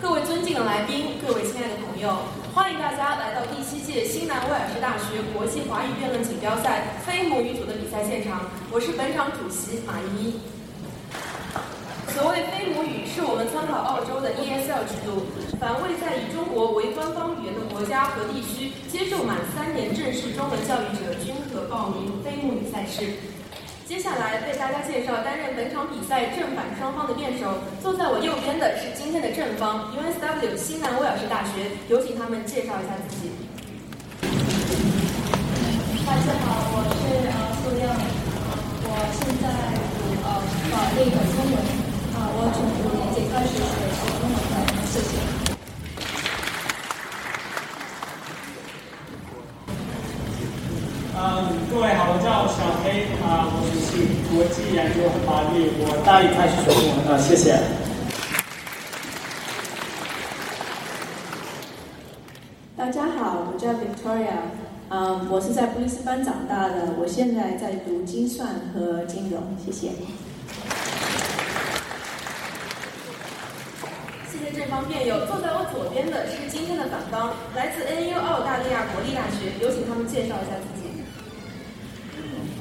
各位尊敬的来宾，各位亲爱的朋友，欢迎大家来到第七届新南威尔士大学国际华语辩论锦标赛非母语组的比赛现场。我是本场主席马依依。所谓非母语，是我们参考澳洲的 ESL 制度，凡未在以中国为官方语言的国家和地区接受满三年正式中文教育者，均可报名非母语赛事。接下来为大家介绍担任本场比赛正反双方的辩手。坐在我右边的是今天的正方 UNSW 西南威尔士大学，有请他们介绍一下自己。大家好，我是呃苏亮，我现在读呃法律和中文，啊，我从五年级开始学习中文的，谢谢。嗯，各位好，我叫小黑啊，我是国际研究和法律，我大一开始学中文的，谢谢。大家好，我叫 Victoria，嗯，我是在布里斯班长大的，我现在在读精算和金融，谢谢。谢谢正方辩友，坐在我左边的是今天的反方，来自 NU 澳大利亚国立大学，有请他们介绍一下自己。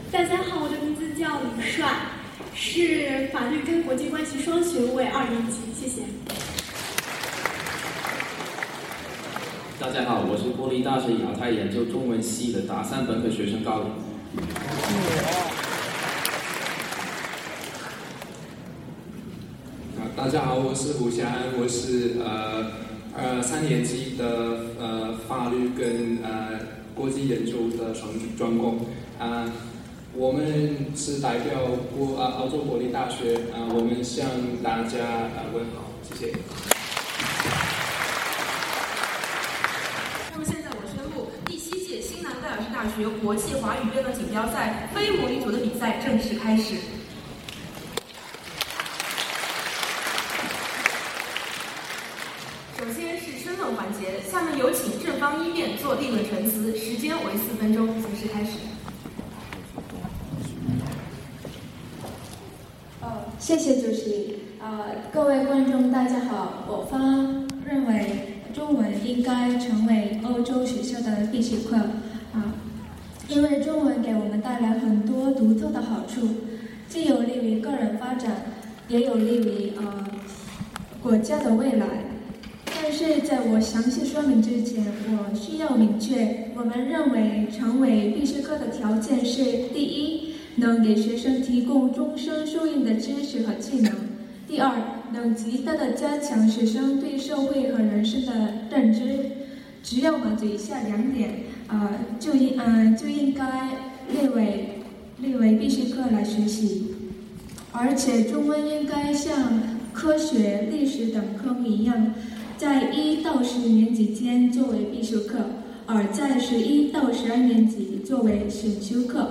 大家好，我的名字叫李帅，是法律跟国际关系双学位二年级，谢谢。大家好，我是国立大学亚太研究中文系的大三本科学生高宇。啊，大家好，我是胡翔，我是呃呃三年级的呃法律跟呃国际研究的专专攻啊。我们是代表国啊澳洲国立大学啊，我们向大家啊问好，谢谢。那么现在我宣布，第七届新南威尔士大学国际华语辩论锦标赛非母语组的比赛正式开始。首先是申论环节，下面有请正方一辩做定论陈词，时间为四分钟，正式开始。谢谢主席。呃，各位观众，大家好。我方认为中文应该成为欧洲学校的必修课啊，因为中文给我们带来很多独特的好处，既有利于个人发展，也有利于呃国家的未来。但是在我详细说明之前，我需要明确，我们认为成为必修课的条件是：第一。能给学生提供终身受用的知识和技能。第二，能极大的加强学生对社会和人生的认知。只要满足以下两点，啊，就应嗯就应该列为列为必修课来学习。而且，中文应该像科学、历史等科目一样，在一到十年级间作为必修课，而在十一到十二年级作为选修课。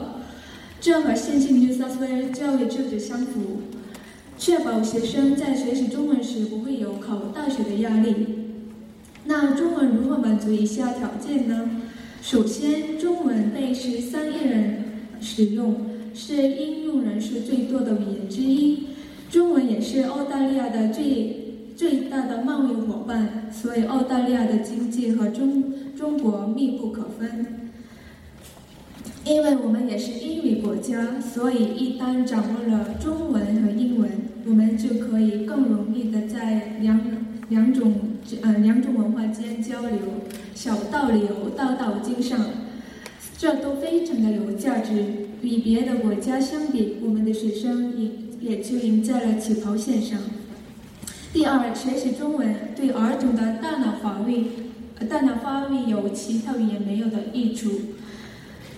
这和现行 New South Wales 教育制度相符，确保学生在学习中文时不会有考大学的压力。那中文如何满足以下条件呢？首先，中文被十三亿人使用，是应用人数最多的语言之一。中文也是澳大利亚的最最大的贸易伙伴，所以澳大利亚的经济和中中国密不可分。因为我们也是英语国家，所以一旦掌握了中文和英文，我们就可以更容易的在两两种呃两种文化间交流，小道流大道经上，这都非常的有价值。与别的国家相比，我们的学生也也就赢在了起跑线上。第二，学习中文对儿童的大脑发育，呃大脑发育有其他语言没有的益处。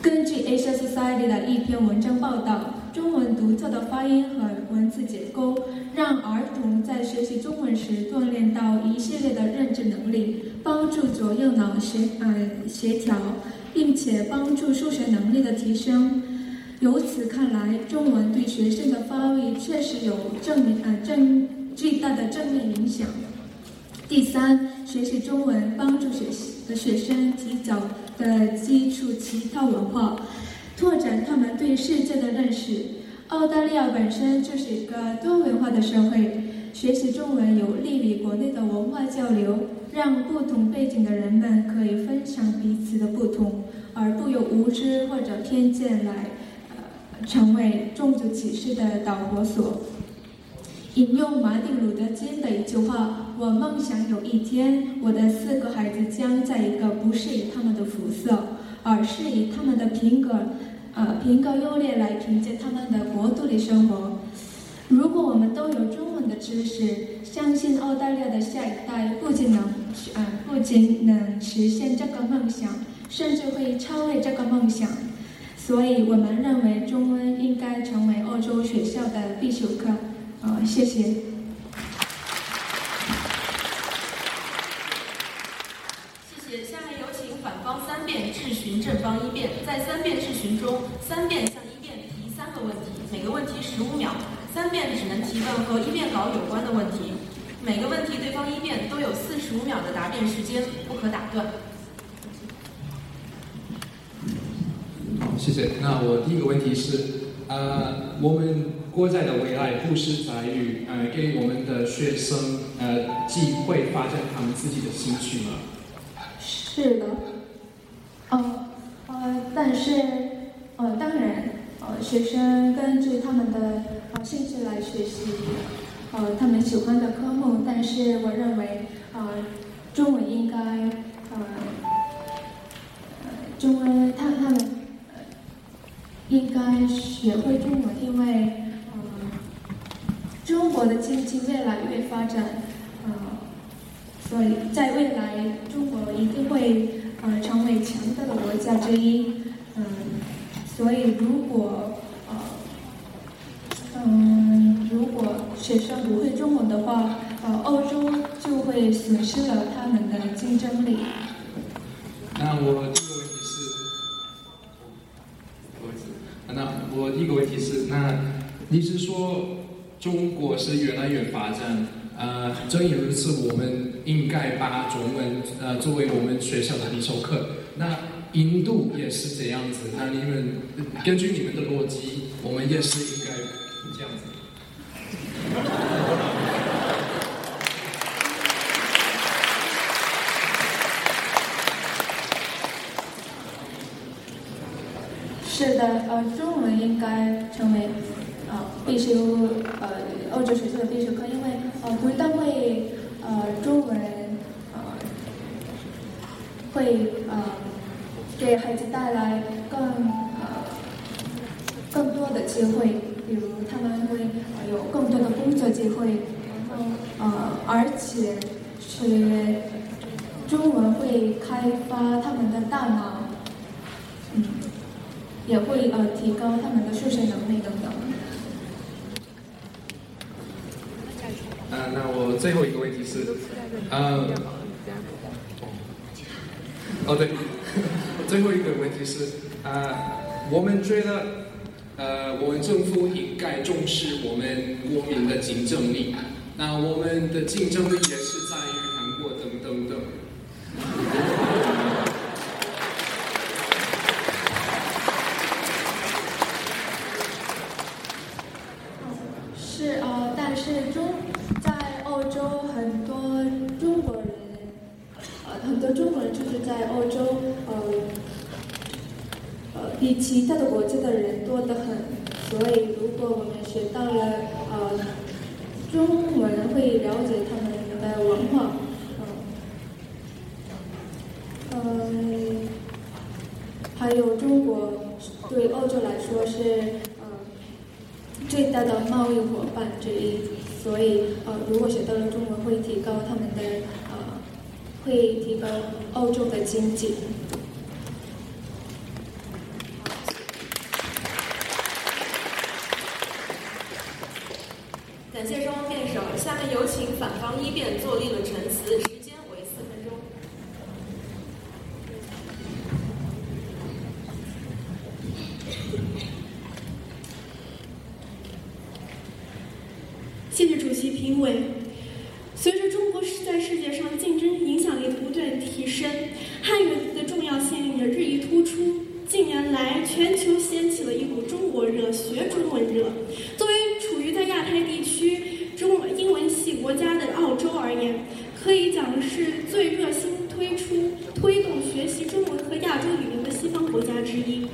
根据 Asia Society 的一篇文章报道，中文独特的发音和文字结构，让儿童在学习中文时锻炼到一系列的认知能力，帮助左右脑协呃协调，并且帮助数学能力的提升。由此看来，中文对学生的发育确实有正面呃正巨大的正面影响。第三，学习中文帮助学习的学生提早。的基础其他文化，拓展他们对世界的认识。澳大利亚本身就是一个多文化的社会，学习中文有利于国内的文化交流，让不同背景的人们可以分享彼此的不同，而不由无知或者偏见来，呃，成为种族歧视的导火索。引用马丁·路德·金的一句话：“我梦想有一天，我的四个孩子将在一个不是以他们的肤色，而是以他们的品格，呃，品格优劣来评价他们的国度里生活。”如果我们都有中文的知识，相信澳大利亚的下一代不仅能，呃，不仅能实现这个梦想，甚至会超越这个梦想。所以我们认为中文应该成为澳洲学校的必修课。啊，谢谢。谢谢。下面有请反方三辩质询正方一辩，在三辩质询中，三遍向一辩提三个问题，每个问题十五秒。三遍只能提问和一辩稿有关的问题，每个问题对方一辩都有四十五秒的答辩时间，不可打断。好，谢谢。那我第一个问题是，呃，我们国家的未来不是在于呃给我们的学生呃机会发展他们自己的兴趣吗？是的，哦呃，但是呃，当然。呃，学生根据他们的呃兴趣来学习，呃，他们喜欢的科目。但是我认为，呃，中文应该，呃，中文他他们呃应该学会中文，因为，呃，中国的经济越来越发展，呃，所以在未来，中国一定会呃成为强大的国家之一，嗯。所以，如果呃，嗯，如果学生不会中文的话，呃，欧洲就会损失了他们的竞争力。那我第一个问题是，不好意思，那我第一个问题是，那你是说中国是越来越发展？呃，正因如此，我们应该把中文呃作为我们学校的必修课。那印度也是这样子，那你们根据你们的逻辑，我们也是应该这样子。是的，呃，中文应该成为呃必修呃欧洲学校的必修课，因为呃不但会呃中文呃会。给孩子带来更呃更多的机会，比如他们会有更多的工作机会，然后呃而且学中文会开发他们的大脑，嗯，也会呃提高他们的数学能力等等。呃，那我最后一个问题是，呃，哦对。最后一个问题是，呃，我们觉得，呃，我们政府应该重视我们国民的竞争力。那我们的竞争力也是在于韩国等等等。是呃，但是中在欧洲很多中国人，呃，很多中国人就是在欧洲，呃。比其他的国家的人多得很，所以如果我们学到了呃中文，会了解他们的文化，嗯，还有中国对欧洲来说是呃最大的贸易伙伴之一，所以呃如果学到了中文，会提高他们的呃会提高澳洲的经济。学中文热，作为处于在亚太地区中英文系言，可以讲是最热心推出推动学习中文和亚洲语言的西方国家之一。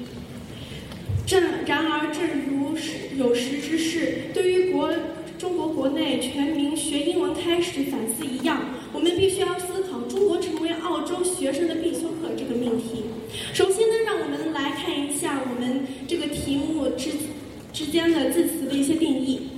正然而，正如有识之士对于国中国国内全民学英文开始反思一样，我们必须要思考中国成为澳洲学生的必修课这个命题。首先呢，让我们来看一下我们这个题目之之间的字词的一些定义。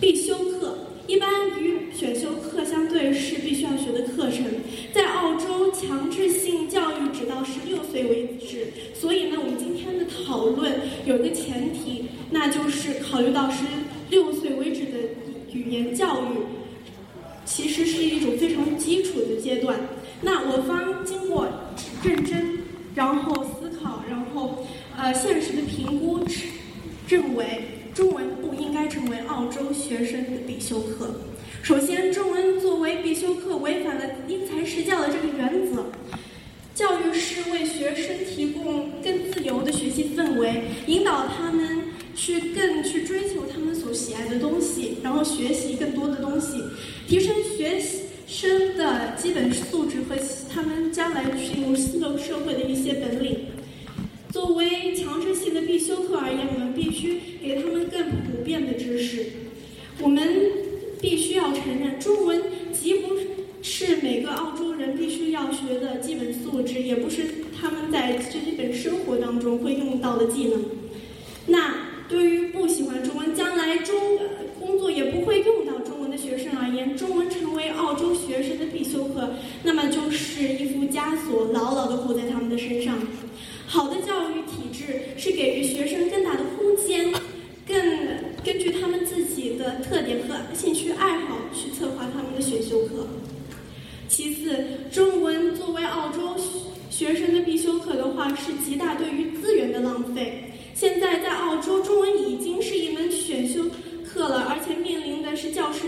必修课一般与选修课相对是必须要学的课程，在澳洲强制性教育直到十六岁为止，所以呢，我们今天的讨论有一个前提，那就是考虑到十六岁为止的语言教育，其实是一种非常基础的阶段。那我方经过认真，然后思考，然后呃现实的评估，认为。中文不应该成为澳洲学生的必修课。首先，中文作为必修课，违反了因材施教的这个原则。教育是为学生提供更自由的学习氛围，引导他们去更去追求他们所喜爱的东西，然后学习更多的东西，提升学生的基本素质和他们将来进入新的社会的一些本领。作为强制性的必修课而言，我们必须给他们更普遍的知识。我们必须要承认，中文极不是每个澳洲人必须要学的基本素质，也不是他们在基本生活当中会用到的技能。那对于不喜欢中文，将来中工作也不会用到中文的学生而言，中文成为澳洲学生的必修课，那么就是一副枷锁，牢牢地扣在他们的身上。好的教育体制是给予学生更大的空间，更根据他们自己的特点和兴趣爱好去策划他们的选修课。其次，中文作为澳洲学生的必修课的话，是极大对于资源的浪费。现在在澳洲，中文已经是一门选修课了，而且面临的是教师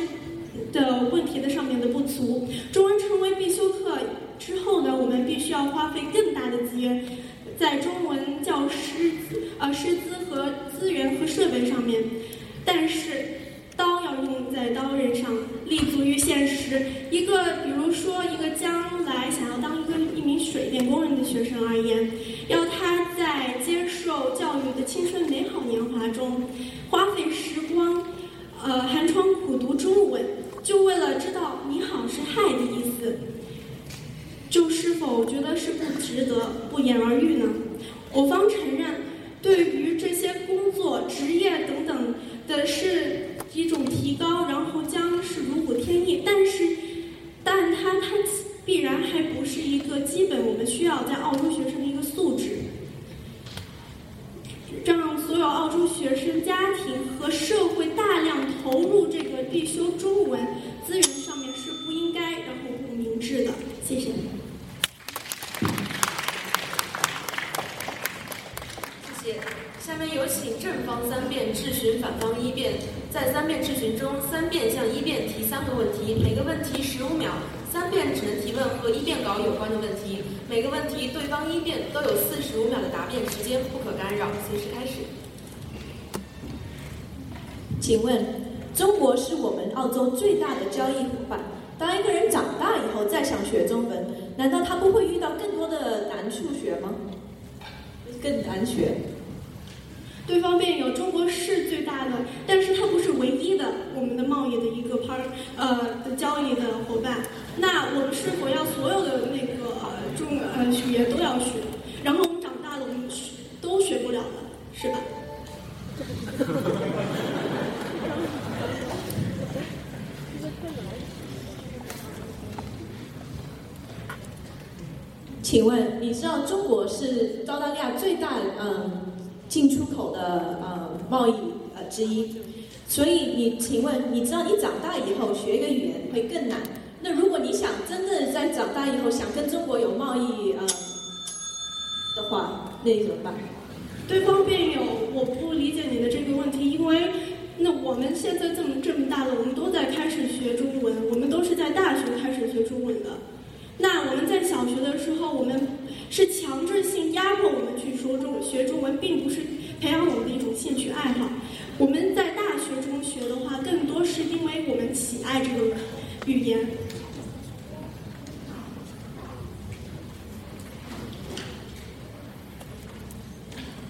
的问题的上面的不足。中文成为必修课之后呢，我们必须要花费更大的资源。在中文教师呃师资和资源和设备上面，但是在刀刃上，立足于现实。一个比如说一个将来想要当一个一名水电工人的学生而言，要他在接受教育的青春美好年华中，花费时光，呃寒窗苦读中文，就为了知道你好是嗨的意思。就是否觉得是不值得、不言而喻呢？我方承认，对于这些工作、职业等等的是一种提高，然后将是如虎添翼。但是，但它它必然还不是一个基本我们需要在澳洲学生的一个素质。让所有澳洲学生、家庭和社会大量投入这个必修中文资源上面是不应该，然后不明智的。谢谢。下面有请正方三辩质询反方一辩，在三遍质询中，三遍向一辩提三个问题，每个问题十五秒，三辩只能提问和一辩稿有关的问题，每个问题对方一辩都有四十五秒的答辩时间，不可干扰，随时开始。请问，中国是我们澳洲最大的交易伙伴，当一个人长大以后再想学中文，难道他不会遇到更多的难处学吗？更难学。对方辩友，中国是最大的，但是它不是唯一的我们的贸易的一个 part 呃的交易的伙伴。那我们是否要所有的那个中呃语言都要学？然后我们长大了，我们学都学不了了，是吧？请问，你知道中国是澳大利亚最大嗯？进出口的呃贸易呃之一，所以你请问你知道你长大以后学一个语言会更难？那如果你想真的在长大以后想跟中国有贸易呃的话，那怎么办？对方辩友，我不理解你的这个问题，因为那我们现在这么这么大了，我们都在开始学中文，我们都是在大学开始学中文的。那我们在小学的时候，我们是强制性压迫我们说中学中文并不是培养我们的一种兴趣爱好。我们在大学中学的话，更多是因为我们喜爱这个语言。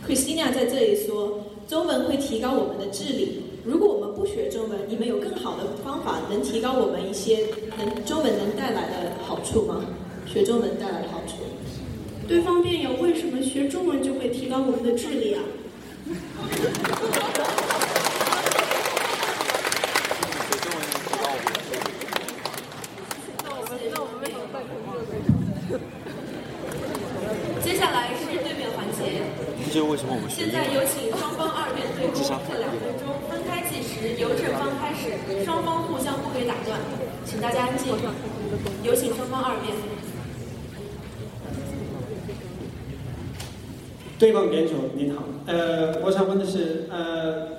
Christina 在这里说，中文会提高我们的智力。如果我们不学中文，你们有更好的方法能提高我们一些能中文能带来的好处吗？学中文带来的好处？对方辩友，为什么学中文就会提高我们的智力啊？接下来是对面环节。就为什么我们学现在有请双方二辩对攻各两分钟，分开计时，由正方开始，双方互相不可以打断，请大家安静。有请双方二辩。对方辩手你好，呃，我想问的是，呃，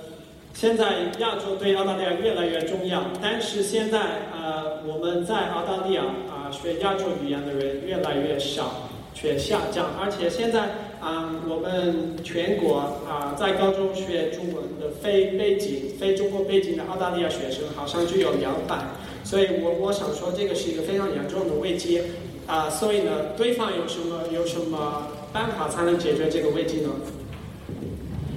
现在亚洲对澳大利亚越来越重要，但是现在呃我们在澳大利亚啊、学亚洲语言的人越来越少，却下降，而且现在啊、我们全国啊、在高中学中文的非背景、非中国背景的澳大利亚学生好像只有两百，所以我我想说这个是一个非常严重的危机啊、所以呢，对方有什么有什么办法才能解决这个危机呢？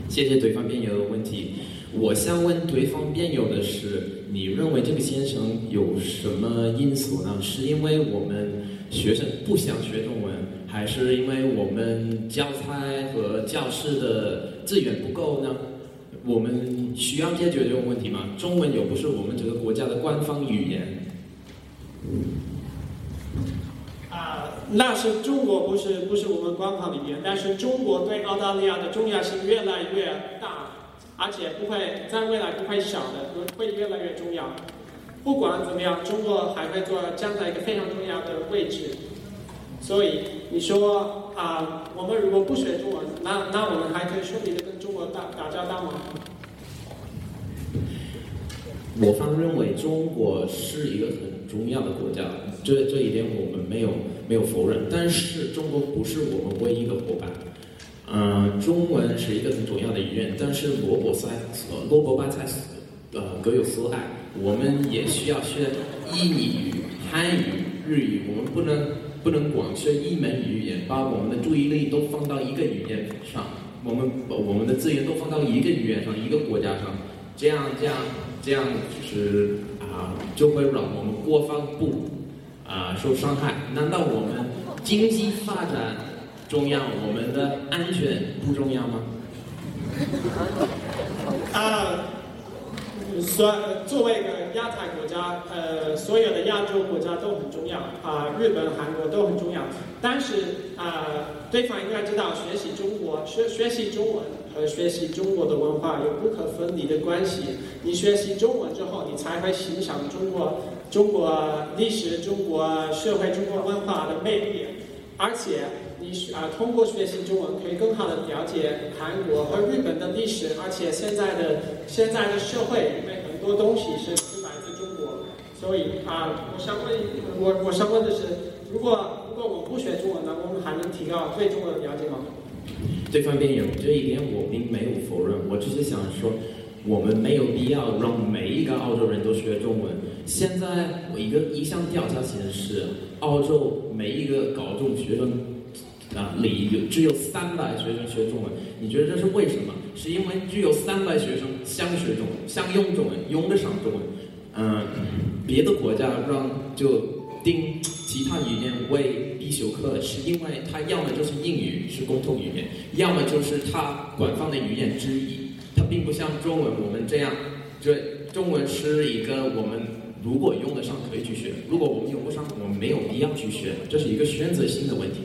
谢谢对方辩友的问题。我想问对方辩友的是，你认为这个先生有什么因素呢？是因为我们学生不想学中文，还是因为我们教材和教室的资源不够呢？我们需要解决这种问题吗？中文又不是我们这个国家的官方语言。啊、那是中国不是不是我们官方里面，但是中国对澳大利亚的重要性越来越大，而且不会在未来不会小的，会越来越重要。不管怎么样，中国还会做站在一个非常重要的位置。所以你说啊、我们如果不学中文，那那我们还可以顺利的跟中国打打交道吗？我方认为中国是一个很重要的国家，这这一点我们没有没有否认。但是中国不是我们唯一的伙伴。嗯、中文是一个很重要的语言，但是萝卜菜呃萝卜白菜呃各有所爱，我们也需要学印尼语、汉语、日语，我们不能不能光学一门语言，把我们的注意力都放到一个语言上，我们把我们的资源都放到一个语言上、一个国家上，这样这样这样就是啊、就会让我们国防部啊、受伤害。难道我们经济发展重要，我们的安全不重要吗？啊，所作为一个亚太国家，呃，所有的亚洲国家都很重要啊、日本、韩国都很重要。但是啊、对方应该知道，学习中国、学学习中文和学习中国的文化有不可分离的关系。你学习中文之后，你才会欣赏中国、中国历史、中国社会、中国文化的魅力，而且。你啊、通过学习中文可以更好的了解韩国和日本的历史，而且现在的现在的社会里面很多东西是来自中国，所以啊、我想问我我想问的是，如果如果我不学中文呢，我们还能提高对中国的了解吗？对方辩友这一点我并没有否认，我只是想说，我们没有必要让每一个澳洲人都学中文。现在我一个一项调查显示，澳洲每一个高中学生啊里有只有三百学生学中文，你觉得这是为什么？是因为只有三百学生想学中文，想用中文，用得上中文。嗯，别的国家让就定其他语言为必修课，是因为它要么就是英语是共同语言，要么就是它官方的语言之一。它并不像中文我们这样，这中文是一个我们如果用得上可以去学，如果我们用不上，我们没有必要去学，这是一个选择性的问题。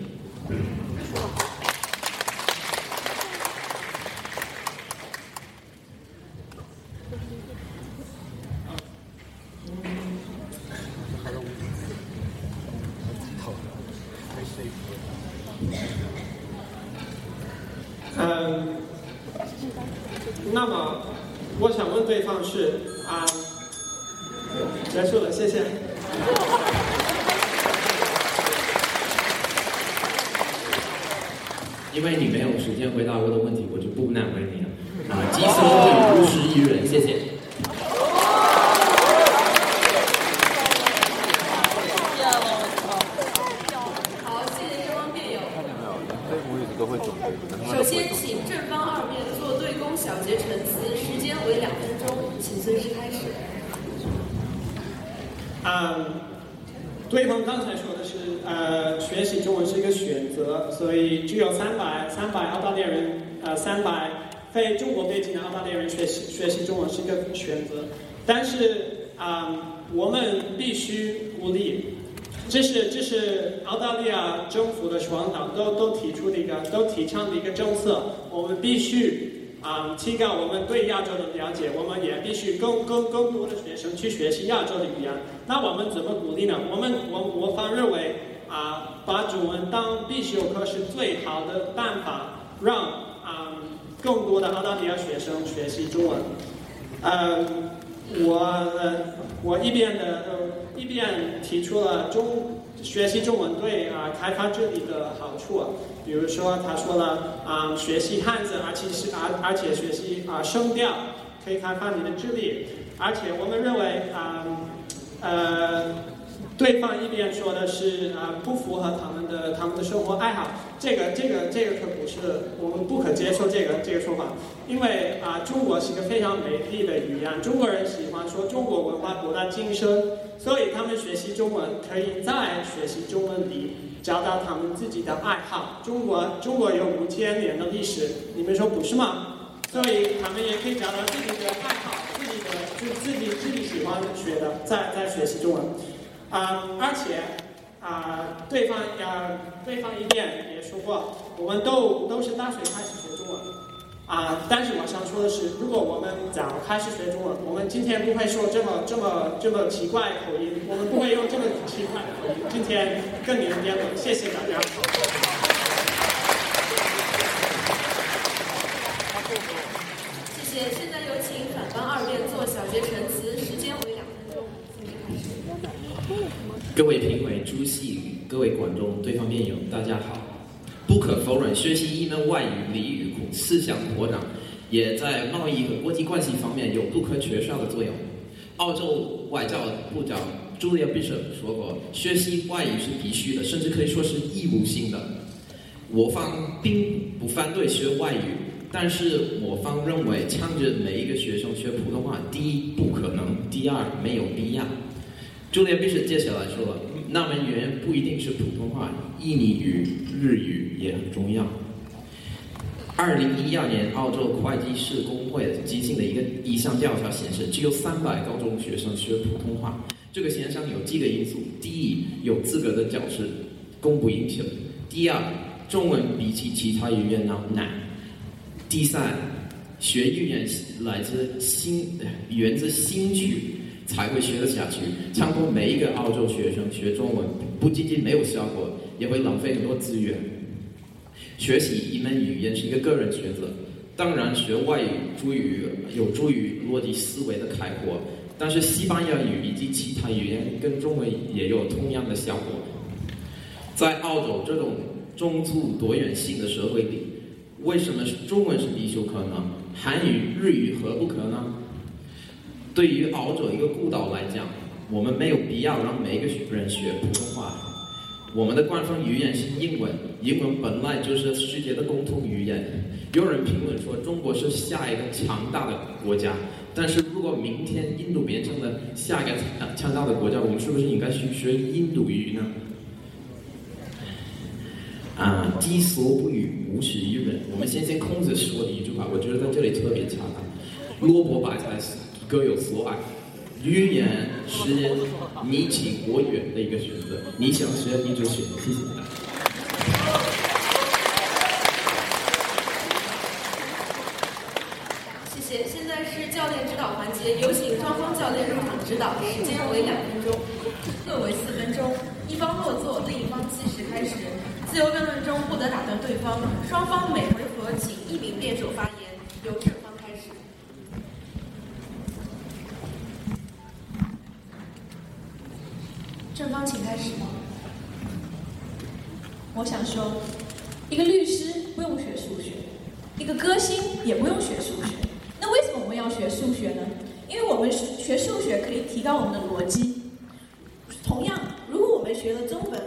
嗯，那么我想问对方是啊、结束了，谢谢。因为你没有时间回答我的问题，我就不难为你了。啊，己所不是艺人。谢谢。好，谢谢正方辩友。非母语者都会准备。首先，请正方学陈词，时间为两分钟，请随时开始。嗯，对方刚才说的是，呃，学习中文是一个选择，所以只有三百三百澳大利亚人，呃，三百非中国背景的澳大利亚人学习中文是一个选择，但是啊、我们必须鼓励。这是这是澳大利亚政府的双党都都提出的一个都提倡的一个政策，我们必须啊、提高我们对亚洲的了解，我们也必须更更更多的学生去学习亚洲的语言。那我们怎么鼓励呢？我们我我方认为啊、把中文当必修课是最好的办法，让、更多的澳大利亚学生学习中文。呃，我呃我一边的呃一边提出了中学习中文对啊、开发智力的好处，比如说他说了啊、学习汉字，而且是而而且学习啊、声调可以开发你的智力，而且我们认为啊。对方一边说的是啊、不符合他们的他们的生活爱好，这个这个这个可不是我们不可接受这个这个说法，因为啊、中国是一个非常美丽的语言，中国人喜欢说中国文化博大精深，所以他们学习中文可以在学习中文里找到他们自己的爱好。中国中国有五千年的历史，你们说不是吗？所以他们也可以找到自己的爱好，自己的就自己自己喜欢学的，在在学习中文。啊、而且啊、对方呀、对方一遍也说过，我们都都是大学开始学中文啊、但是我想说的是，如果我们早开始学中文，我们今天不会说这么这么这么奇怪的口音，我们不会用这么奇怪的口音。今天跟你们辩论，谢谢大家。谢谢。现在有请反方二辩做小学陈词，时间为两分钟，请开始。各位评委、主席、各位观众、对方辩友，大家好。不可否认，学习一门外语利于思想扩张，也在贸易和国际关系方面有不可缺少的作用。澳洲外交部长朱利亚·比什说过，学习外语是必须的，甚至可以说是义务性的。我方并不反对学外语，但是我方认为强制每一个学生学普通话，第一不可能，第二没有必要。朱利亚·比什接下来说了，那门语言不一定是普通话，印尼语、日语也很重要。二零一二年，澳洲会计师工会进行的一个一项调查显示，只有三百高中学生学普通话。这个现象有几个因素：第一，有资格的教师供不应求；第二，中文比起其他语言难难；第三，学语言来自兴源自兴趣，才会学得下去。强迫每一个澳洲学生学中文，不仅仅没有效果，也会浪费很多资源。学习一门语言是一个个人选择，当然学外语助于有助于逻辑思维的开阔，但是西班牙语以及其他语言跟中文也有同样的效果。在澳洲这种种族多元性的社会里，为什么中文是必修课呢？韩语、日语何不可呢？对于澳洲一个孤岛来讲，我们没有必要让每一个学人学普通话。我们的官方语言是英文，英文本来就是世界的共同语言。有人评论说中国是下一个强大的国家，但是如果明天印度变成了下一个强强大的国家，我们是不是应该去学印度语呢？啊，己所不欲，勿施于人。我们先先孔子说的一句话，我觉得在这里特别恰当：萝卜白菜各有所爱。语言是你情我远的一个选择，你想学你就学，谢谢大家。谢谢。现在是教练指导环节，有请双方教练入场指导，时间为两分钟，各为四分钟。一方落座，另一方计时开始。自由辩论中不得打断对方，双方每回合请一名辩手发言，由正方开始。正方，请开始。我想说，一个律师不用学数学，一个歌星也不用学数学。那为什么我们要学数学呢？因为我们学数学可以提高我们的逻辑。同样，如果我们学了中文，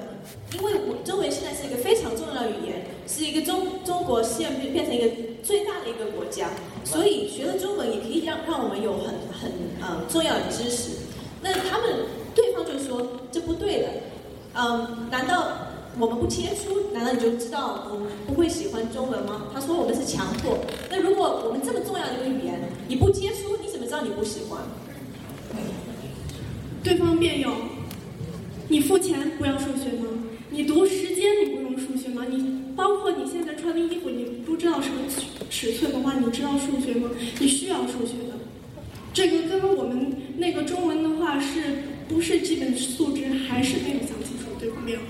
因为我中文现在是一个非常重要的语言，是一个中中国现变变成一个最大的一个国家，所以学了中文也可以让让我们有很很呃重要知识。那他们对方就说这不对的，嗯，难道我们不接触，难道你就知道我们不会喜欢中文吗？他说我们是强迫。那如果我们这么重要的一个语言，你不接触，你怎么知道你不喜欢？对方辩友，你付钱不要数学吗？你读时间你不用数学吗？你包括你现在穿的衣服，你不知道什么尺寸的话，你知道数学吗？你需要数学的。这个跟我们那个中文的话，是不是基本素质还是没有讲清楚？对方辩友。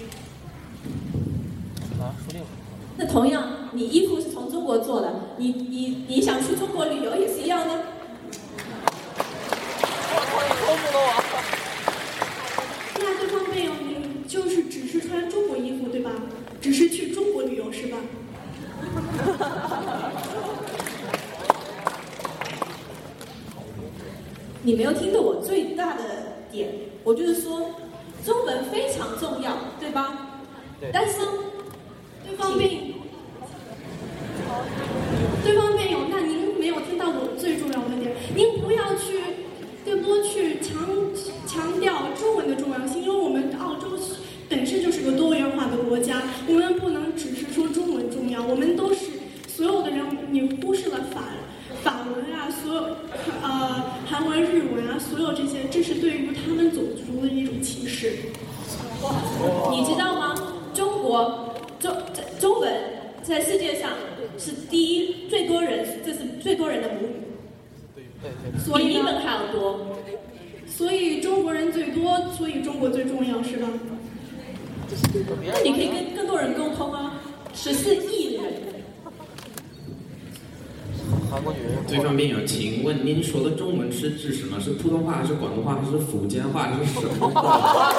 那同样，你衣服是从中国做的，你你你想去中国旅游也是一样的。那对方辩友，你就是只是穿中国衣服对吧？只是去中国旅游是吧？你没有听懂我最大的点，我就是说，中文非常重要，对吧？对。但是，对方辩，对方辩友，那您没有听到我最重要的点，您不要去更多去强强调中文的重要性，因为我们澳洲本身就是个多元化的国家，我们不能只是说中文重要，我们都是所有的人，你忽视了法法文啊，所有呃韩文、日文啊，所有这些，这是对于他们种族的一种歧视。你知道吗？中国中中文在世界上是第一，最多人，这是最多人的母语，所以比你们还要多。所以中国人最多，所以中国最重要，是吧？那你可以跟更多人沟通啊，十四亿人。韩国女人。对方辩友，请问您说的中文是指什么？是普通话还是广东话还是福建话还是什么话？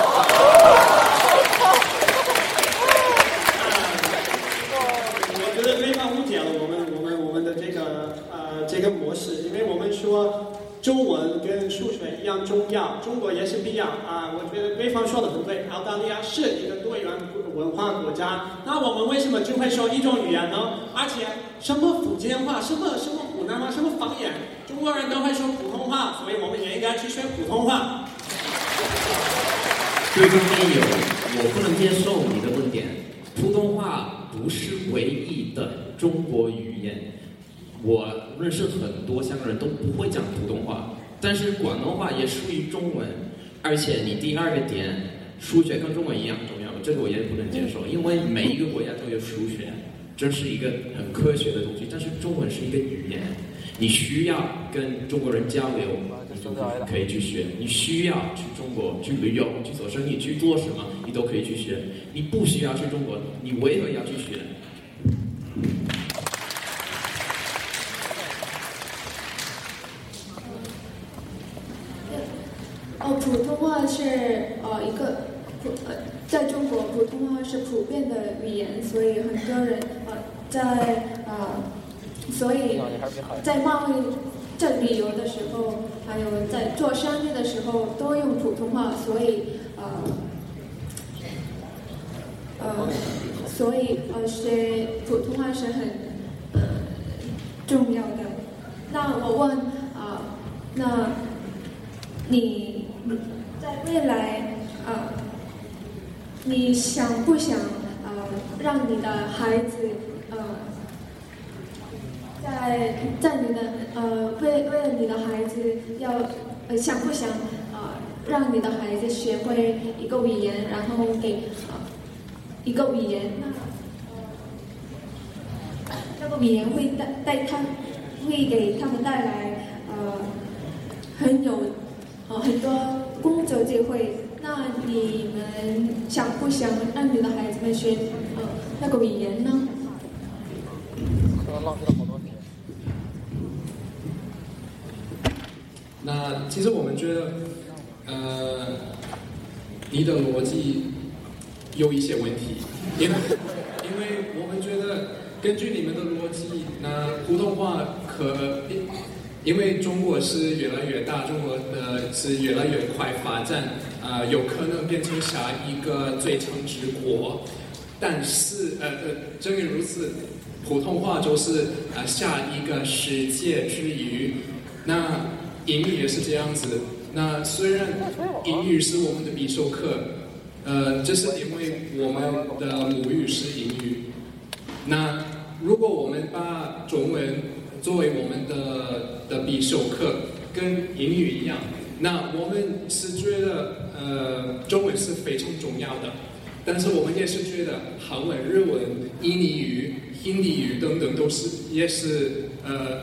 我觉得对方误解了我们我们我们的这个呃这个模式，因为我们说中文跟数学一样重要，中国也是必要啊。我觉得对方说的很对，澳大利亚是一个多元文化国家，那我们为什么只会说一种语言呢？而且什么福建话，什么什么湖南话，什么方言，中国人都会说普通话，所以我们也应该去学普通话。对方辩友，我不能接受你的论点。普通话不是唯一的中国语言，我认识很多香港人都不会讲普通话，但是广东话也属于中文。而且你第二个点，数学跟中文一样重要，这个我也不能接受，因为每一个国家都有数学，这是一个很科学的东西。但是中文是一个语言，你需要跟中国人交流，你就可以去学。你需要去中国去旅游、去做生意、去做什么，你都可以去学。你不需要去中国，你为何要去学？哦，普通话是呃一个普呃，在中国普通话是普遍的语言，所以很多人在呃，所以在贸易在旅游的时候，还有在做生意的时候都用普通话，所以呃呃，所以呃学普通话是很重要的。那我问啊、那你你在未来呃，你想不想呃让你的孩子，在在你的呃为为了你的孩子要呃想不想呃让你的孩子学会一个语言，然后给呃一个语言，那个语言会带带他会给他们带来呃很有呃很多工作机会。那你们想不想让你的孩子们学呃那个语言呢？可能浪费了好多年。其实我们觉得，呃，你的逻辑有一些问题，因为因为我们觉得根据你们的逻辑，那普通话可因为中国是越来越大，中国的是越来越快发展，啊、有可能变成下一个最强之国。但是呃呃，正因如此，普通话就是呃下一个世界之语。那英语也是这样子。那虽然英语是我们的必修课，呃，这是因为我们的母语是英语。那如果我们把中文作为我们的的必修课，跟英语一样，那我们是觉得呃中文是非常重要的，但是我们也是觉得韩文、日文、印尼语、印尼语等等都是也是呃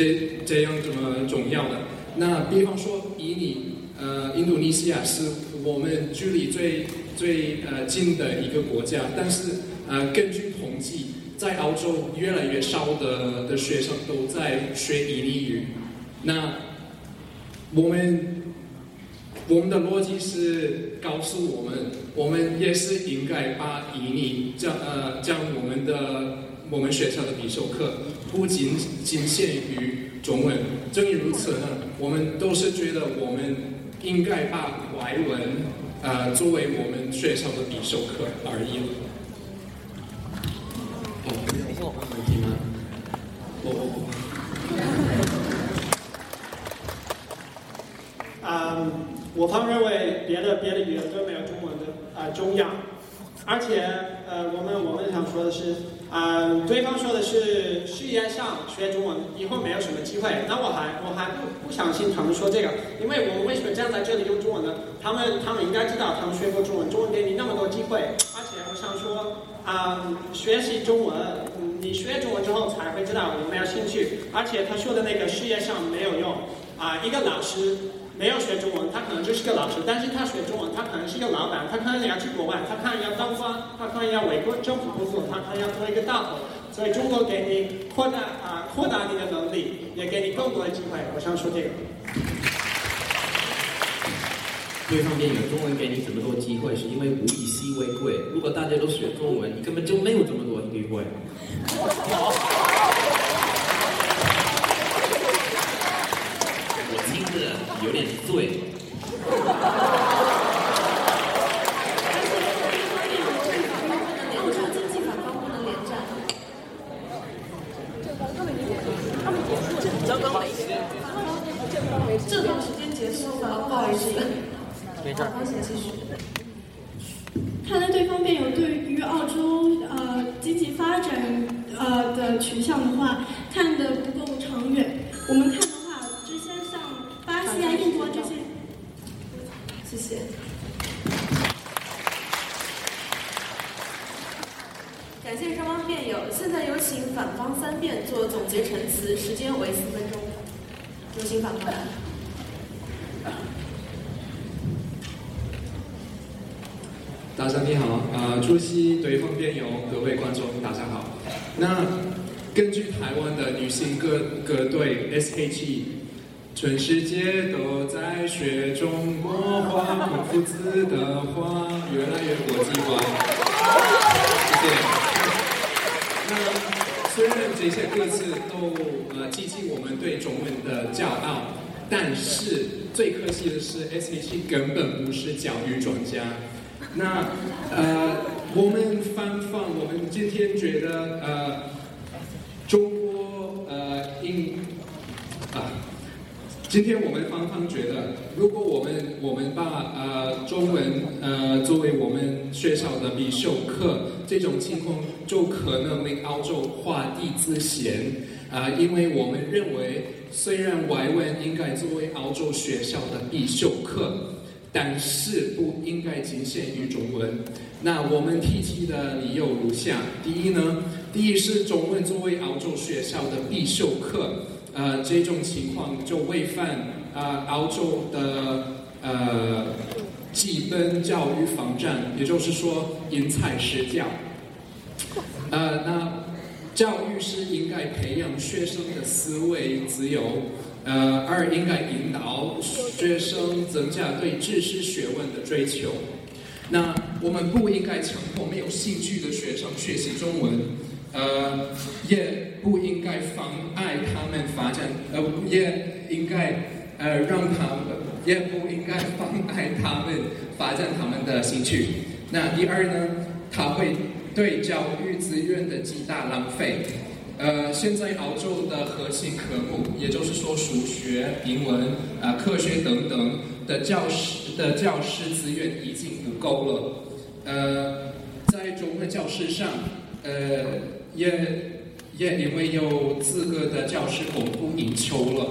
这这样这么重要的。那比方说印尼呃印度尼西亚是我们距离最最呃近的一个国家，但是呃根据统计，在澳洲越来越少的的学生都在学印尼语。那我们我们的逻辑是告诉我们，我们也是应该把印尼将呃将我们的我们学校的必修课不仅仅限于中文。正因如此呢，我们都是觉得我们应该把外文呃作为我们学校的必修课而已。哦，有问题吗？我。嗯，我方认为别的别的语言都没有中文的啊、重要，而且呃，我们我们想说的是，啊、对方说的是事业上学中文以后没有什么机会，那我还我还不不相信他们说这个，因为我们为什么站在这里用中文呢？他们他们应该知道，他们学过中文，中文给你那么多机会，而且我想说，啊、学习中文，你学中文之后才会知道有没有兴趣，而且他说的那个事业上没有用，啊、一个老师。没有学中文，他可能就是个老师，但是他学中文，他可能是一个老板，他可能要去国外，他可能要当官，他可能要为国政府工作，他可能要做一个大头。所以中国给你扩大啊、扩大你的能力，也给你更多的机会。我想说这个。对方辩友，中文给你这么多机会，是因为物以稀为贵。如果大家都学中文，你根本就没有这么多机会。我听着有点醉。澳洲经济反方不能连战。这段时间结束了，不好意思。没事儿好，请继续。看来对方辩友对于澳洲呃经济发展呃的取向的话，看得不够长远。我们看的话，这些像巴西啊、印度啊这些，谢谢。感谢双方辩友，现在有请反方三辩做总结陈词，时间为四分钟。有请反方。大家你好，呃，主席、对方辩友、各位观众，大家好。那根据台湾的女性歌歌队 S.H.E，全世界都在学中国话，孔夫子的话越来越国际化。谢谢。那虽然这些歌词都呃激起我们对中文的骄傲，但是最可惜的是 S.H.E 根本不是教育专家。那呃，我们翻放，我们今天觉得呃，今天我们方方觉得，如果我们我们把呃中文呃作为我们学校的必修课，这种情况就可能令澳洲画地自限啊、因为我们认为，虽然外文应该作为澳洲学校的必修课。但是不应该仅限于中文。那我们提起的理由如下：第一呢，第一是中文作为澳洲学校的必修课，呃，这种情况就违反呃澳洲的呃基本教育方针，也就是说因材施教。呃，那教育是应该培养学生的思维自由。呃，二应该引导学生增加对知识学问的追求。那我们不应该强迫没有兴趣的学生学习中文，呃，也不应该妨碍他们发展，呃，也应该呃让他们，也不应该妨碍他们发展他们的兴趣。那第二呢，它会对教育资源的极大浪费。呃，现在澳洲的核心科目，也就是说数学、英文、啊科学等等的教师的教师资源已经不够了。呃，在中文教室上，呃，也也因为有资格的教师供不应求了。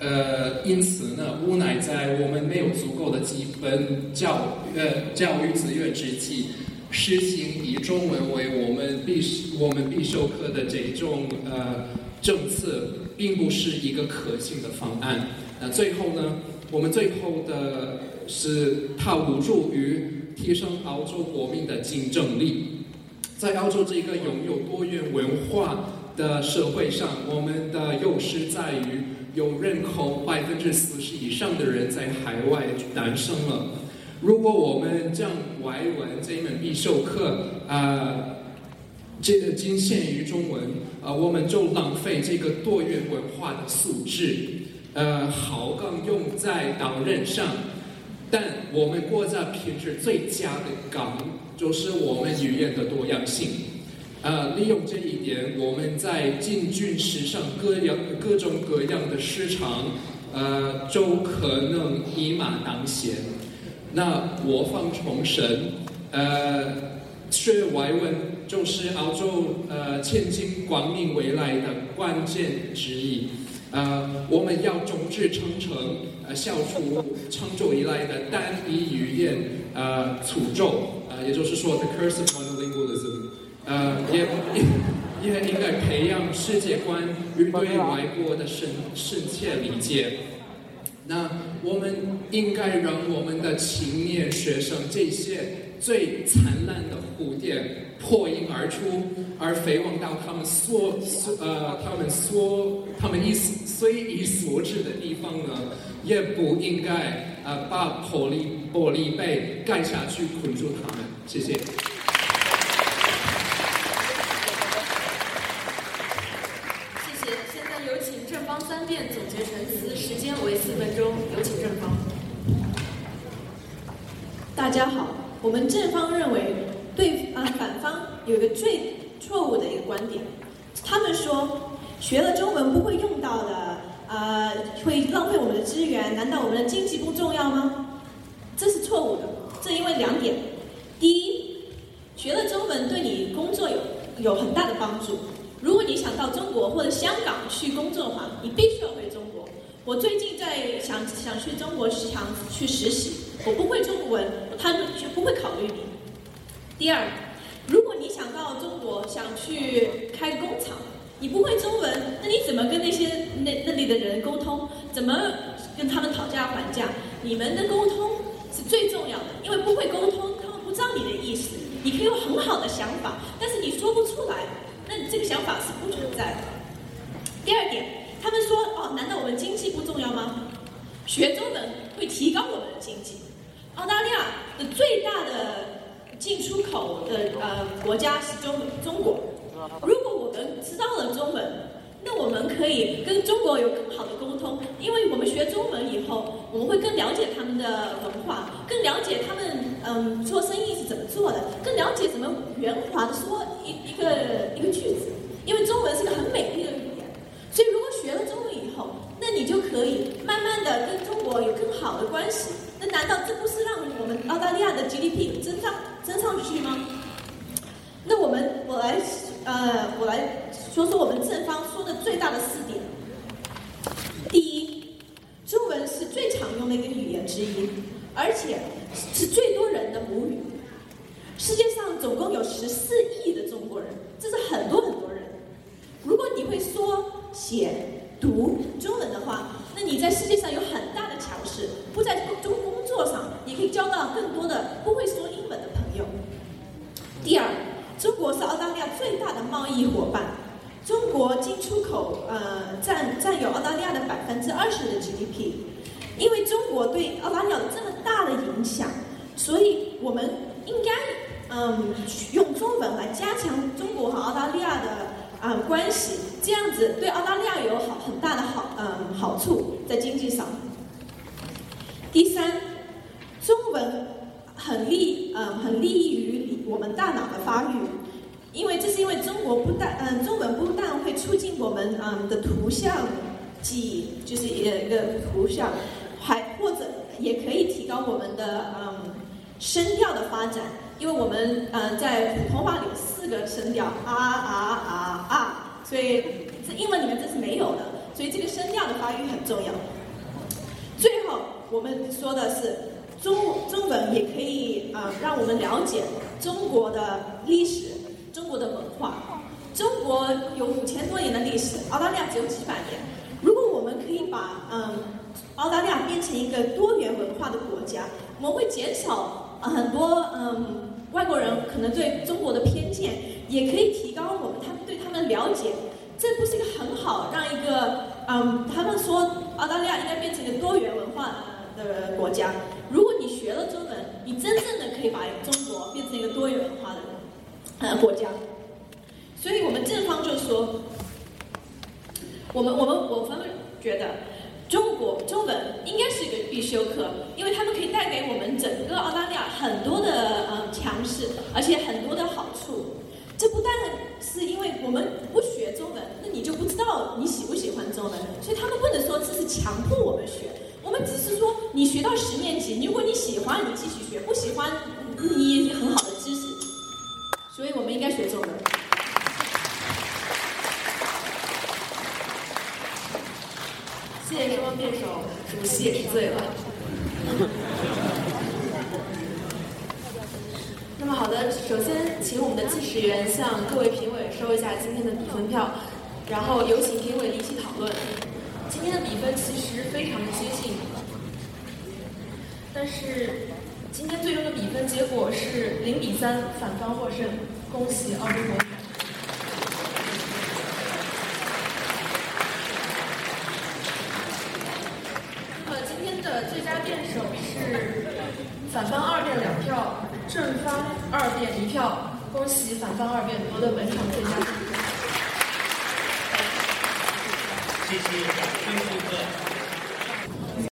呃，因此呢，无奈在我们没有足够的基本教呃教育资源之际，实行以中文为我们必我们必修课的这种呃政策，并不是一个可行的方案。那最后呢，我们最后的是它无助于提升澳洲国民的竞争力。在澳洲这个拥有多元文化的社会上，我们的优势在于有人口百分之四十以上的人在海外诞生了。如果我们将外文这一门必修课啊，这个仅限于中文啊，我们就浪费这个多元文化的素质，呃，好钢用在刀刃上。但我们国家品质最佳的港就是我们语言的多样性。呃，利用这一点，我们在进军时尚各样各种各样的市场，呃，就可能一马当先。那我方重申，呃，学外文就是澳洲呃前进光明未来的关键之一。呃，我们要众志成城，呃，消除长久以来的单一语言呃诅咒，呃，也就是说，the curse of monolingualism，呃，也也也应该培养世界观与对外国的深深切理解。那我们应该让我们的青年学生这些最灿烂的蝴蝶破蛹而出，而飞往到他们所所呃他们所他们意随意所指的地方呢，也不应该呃把玻璃玻璃杯盖下去捆住他们。谢谢。谢谢。现在有请正方三辩总结陈词，时间为四分钟。有请正方。大家好，我们正方认为对啊、反方有一个最错误的一个观点，他们说学了中文不会用到的，呃，会浪费我们的资源，难道我们的经济不重要吗？这是错误的，这因为两点，第一，学了中文对你工作有有很大的帮助。如果你想到中国或者香港去工作的话，你必须要会中国。我最近在想想去中国想去实习，我不会中文，他们就不会考虑你。第二，如果你想到中国想去开工厂，你不会中文，那你怎么跟那些那那里的人沟通？怎么跟他们讨价还价？你们的沟通是最重要的，因为不会沟通，他们不知道你的意思。你可以有很好的想法，但是你说不出来，那你这个想法是不存在的。第二点，他们说哦，难道我们经济不重要吗？学中文会提高我们的经济。澳大利亚的最大的进出口的呃国家是中中国。如果我们知道了中文，那我们可以跟中国有更好的沟通，因为我们学中文以后，我们会更了解他们的文化，更了解他们嗯做生意是怎么做的，更了解怎么圆滑的说一一个一个句子。因为中文是个很美丽的语言，所以如果学了中文以后，那你就可以慢慢的跟中国有更好的关系。那难道这不是让我们澳大利亚的 GDP 增上增上去吗？那我们我来呃我来说说我们正方说的最大的四点。第一，中文是最常用的一个语言之一，而且是最多人的母语。世界上总共有十四亿的中国人，这是很多很多人。如果你会说、写、读中文的话，那你在世界上有很大的强势。不在中工作上，你可以交到更多的不会说英文的朋友。第二，中国是澳大利亚最大的贸易伙伴，中国进出口呃占占有澳大利亚的百分之二十的 GDP。因为中国对澳大利亚有这么大的影响，所以我们应该嗯用中文来加强中国和澳大利亚的啊、关系，这样子对澳大利亚有好很大的好嗯好处在经济上。第三，中文很利嗯很利于我们大脑的发育。因为这是因为中国不但嗯中文不但会促进我们嗯的图像记忆，就是一个一个图像，还或者也可以提高我们的嗯声调的发展。因为我们呃在普通话里有四个声调啊啊啊啊，所以这英文里面这是没有的，所以这个声调的发育很重要。最后我们说的是中中文也可以啊、让我们了解中国的历史、中国的文化。中国有五千多年的历史，澳大利亚只有几百年。如果我们可以把嗯澳大利亚变成一个多元文化的国家，我们会减少很多嗯外国人可能对中国的偏见，也可以提高我们他们对他们的了解。这不是一个很好让一个嗯他们说澳大利亚应该变成一个多元文化的国家。如果你学了中文，你真正的可以把中国变成一个多元化的呃国家。所以我们正方就说，我们我们我们觉得中国中文应该是一个必修课，因为他们可以带给我们整个澳大利亚很多的呃强势，而且很多的好处。这不但是因为我们不学中文，那你就不知道你喜不喜欢中文，所以他们不能说这是强迫我们学。我们只，你学到十年级，如果你喜欢，你继续学；不喜欢，你也很好的知识。所以我们应该学中文。谢谢双方辩手，主席也是醉了。那么好的，首先请我们的计时员向各位评委收一下今天的比分票，然后有请评委一起讨论。今天的比分其实非常的接近，但是今天最终的比分结果是零比三，反方获胜，恭喜澳洲国。那么今天的最佳辩手是反方二辩两票，正方二辩一票，恭喜反方二辩夺得本场最佳。谢谢，感谢顾客。